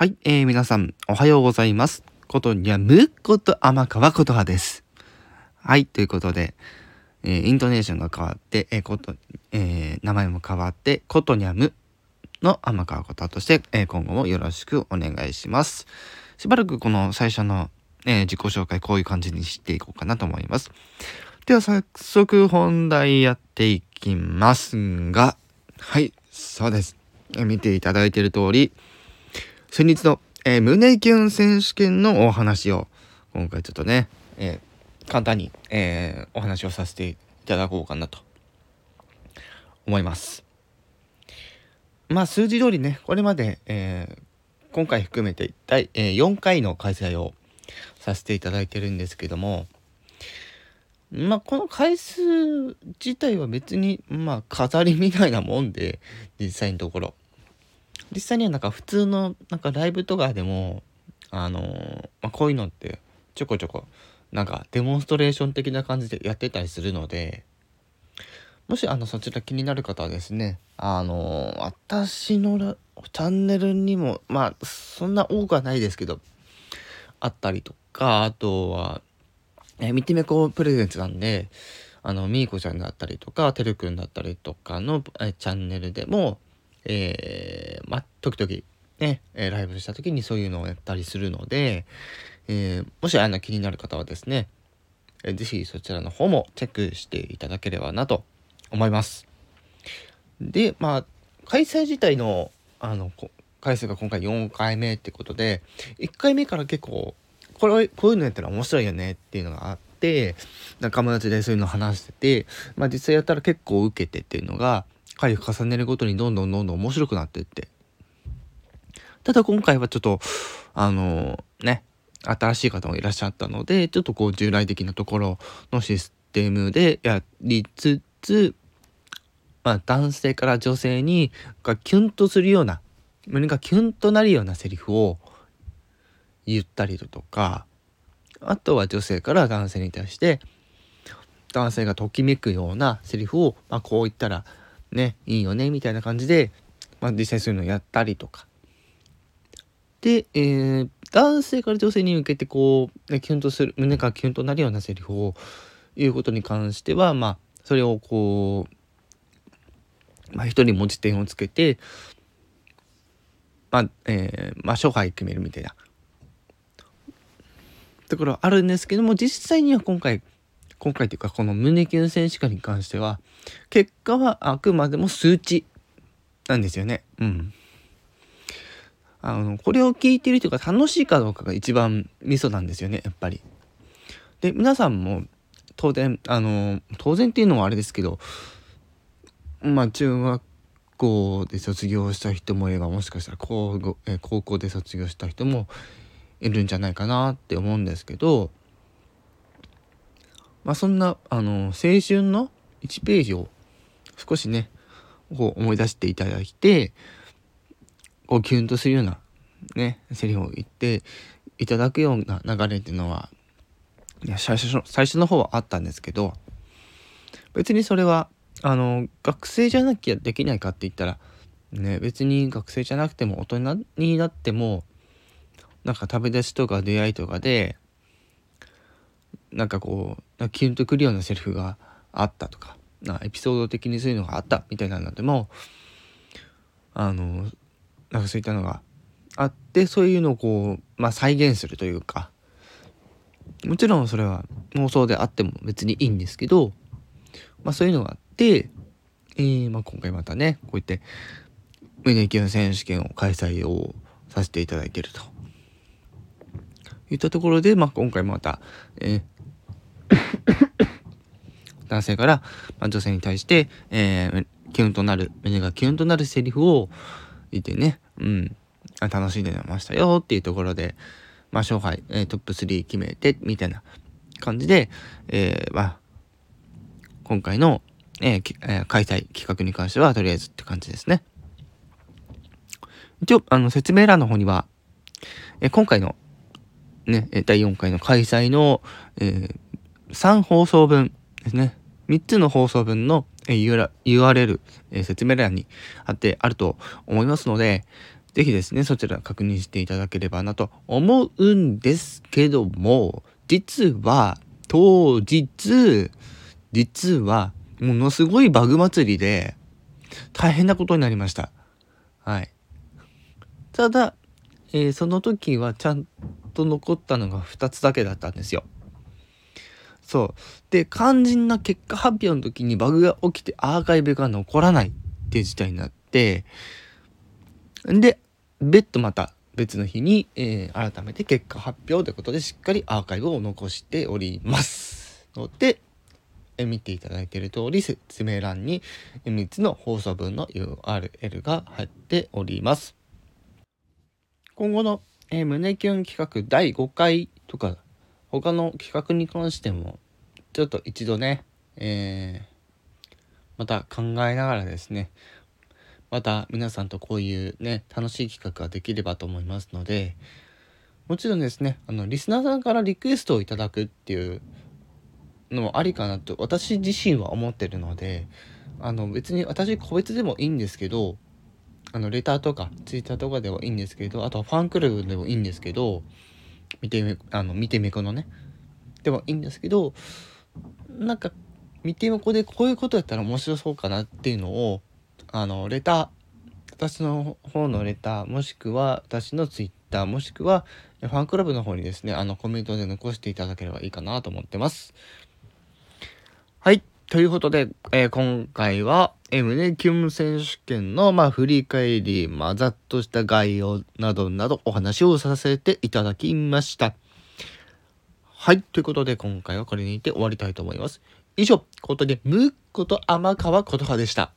はい、えー、皆さん、おはようございます。ことにゃむこと天川ことはです。はい、ということで、えー、イントネーションが変わって、えー、こと、えー、名前も変わって、ことにゃむの天川こととして、えー、今後もよろしくお願いします。しばらくこの最初の、えー、自己紹介、こういう感じにしていこうかなと思います。では、早速本題やっていきますが、はい、そうです。えー、見ていただいている通り、先日の、えー、胸キュン選手権のお話を、今回ちょっとね、えー、簡単に、えー、お話をさせていただこうかなと思います。まあ、数字通りね、これまで、え今回含めて第、え4回の開催をさせていただいてるんですけども、まあ、この回数自体は別に、まあ、飾りみたいなもんで、実際のところ。実際にはなんか普通のなんかライブとかでもあのー、まあ、こういうのってちょこちょこなんかデモンストレーション的な感じでやってたりするのでもしあのそちら気になる方はですねあのー、私のチャンネルにもまあそんな多くはないですけどあったりとかあとはえ見てめこプレゼンツなんであのみーこちゃんだったりとかてるくんだったりとかのえチャンネルでもえー、まあ、時々ね、えライブした時にそういうのをやったりするので、えー、もしあの気になる方はですね、えー、ぜひそちらの方もチェックしていただければなと思います。で、まあ、開催自体の、あの、回数が今回4回目ってことで、1回目から結構、これ、こういうのやったら面白いよねっていうのがあって、仲間たちでそういうの話してて、まあ実際やったら結構受けてっていうのが、回を重ねるごとにどんどんどんどん面白くなってって。ただ今回はちょっと、あのー、ね、新しい方もいらっしゃったので、ちょっとこう従来的なところのシステムでやりつつ、まあ男性から女性にがキュンとするような、胸がキュンとなるようなセリフを言ったりだとか、あとは女性から男性に対して、男性がときめくようなセリフを、まあ、こう言ったらね、いいよね、みたいな感じで、まあ、実際そういうのをやったりとか。で、えー、男性から女性に向けてこう、ね、キュンとする、胸がキュンとなるようなセリフを言うことに関しては、まあ、それをこう、まあ、一人文字点をつけて、まあ、えー、まあ、勝敗決めるみたいなところあるんですけども、実際には今回、今回というかこの胸キュン選手権に関しては結果はあくまでも数値なんですよね。うん。あのこれを聞いてる人が楽しいかどうかが一番ミソなんですよねやっぱり。で皆さんも当然あの当然っていうのはあれですけどまあ中学校で卒業した人もいればもしかしたら高え高校で卒業した人もいるんじゃないかなって思うんですけどまあ、そんなあの青春の1ページを少しねこう思い出していただいてこうキュンとするようなねセリフを言っていただくような流れっていうのはいや最初の最初の方はあったんですけど別にそれはあの学生じゃなきゃできないかって言ったらね別に学生じゃなくても大人になってもなんか食べ出しとか出会いとかでなんかこうキュンとくるようなセリフがあったとかなエピソード的にそういうのがあったみたいなのでもあのなんかそういったのがあってそういうのをこう、まあ、再現するというかもちろんそれは妄想であっても別にいいんですけど、まあ、そういうのがあって、えーまあ、今回またねこうやって胸キュン選手権を開催をさせていただいてるといったところで、まあ、今回また、えー男性から、まあ、女性に対して、えー、キュンとなる、胸がキュンとなるセリフを言ってね、うん、楽しんでましたよっていうところで、まあ、勝敗、えー、トップ3決めて、みたいな感じで、えー、まあ、今回の、えーえー、開催企画に関しては、とりあえずって感じですね。一応、あの、説明欄の方には、えー、今回の、ね、第4回の開催の、えー、3放送分ですね。3つの放送分の URL、説明欄に貼ってあると思いますので、ぜひですね、そちら確認していただければなと思うんですけども、実は当日、実はものすごいバグ祭りで大変なことになりました。はい。ただ、えー、その時はちゃんと残ったのが2つだけだったんですよ。そう。で、肝心な結果発表の時にバグが起きてアーカイブが残らないっていう事態になって、で、別途また別の日に、えー、改めて結果発表ということでしっかりアーカイブを残しておりますので、え見ていただいている通り説明欄に3つの放送分の URL が入っております。今後の、えー、胸キュン企画第5回とか他の企画に関してもちょっと一度ね、えー、また考えながらですねまた皆さんとこういうね楽しい企画ができればと思いますのでもちろんですねあのリスナーさんからリクエストをいただくっていうのもありかなと私自身は思ってるのであの別に私個別でもいいんですけどあのレターとかツイッターとかでもいいんですけどあとはファンクラブでもいいんですけど見てみあの見てみこのね。でもいいんですけどなんか見てみこでこういうことやったら面白そうかなっていうのをあのレター私の方のレターもしくは私のツイッターもしくはファンクラブの方にですねあのコメントで残していただければいいかなと思ってます。ということで、えー、今回は、M ネキュン選手権の、まあ、振り返り、ま、ざっとした概要などなどお話をさせていただきました。はい。ということで、今回はこれにて終わりたいと思います。以上、ことで、むっこと天川琴葉でした。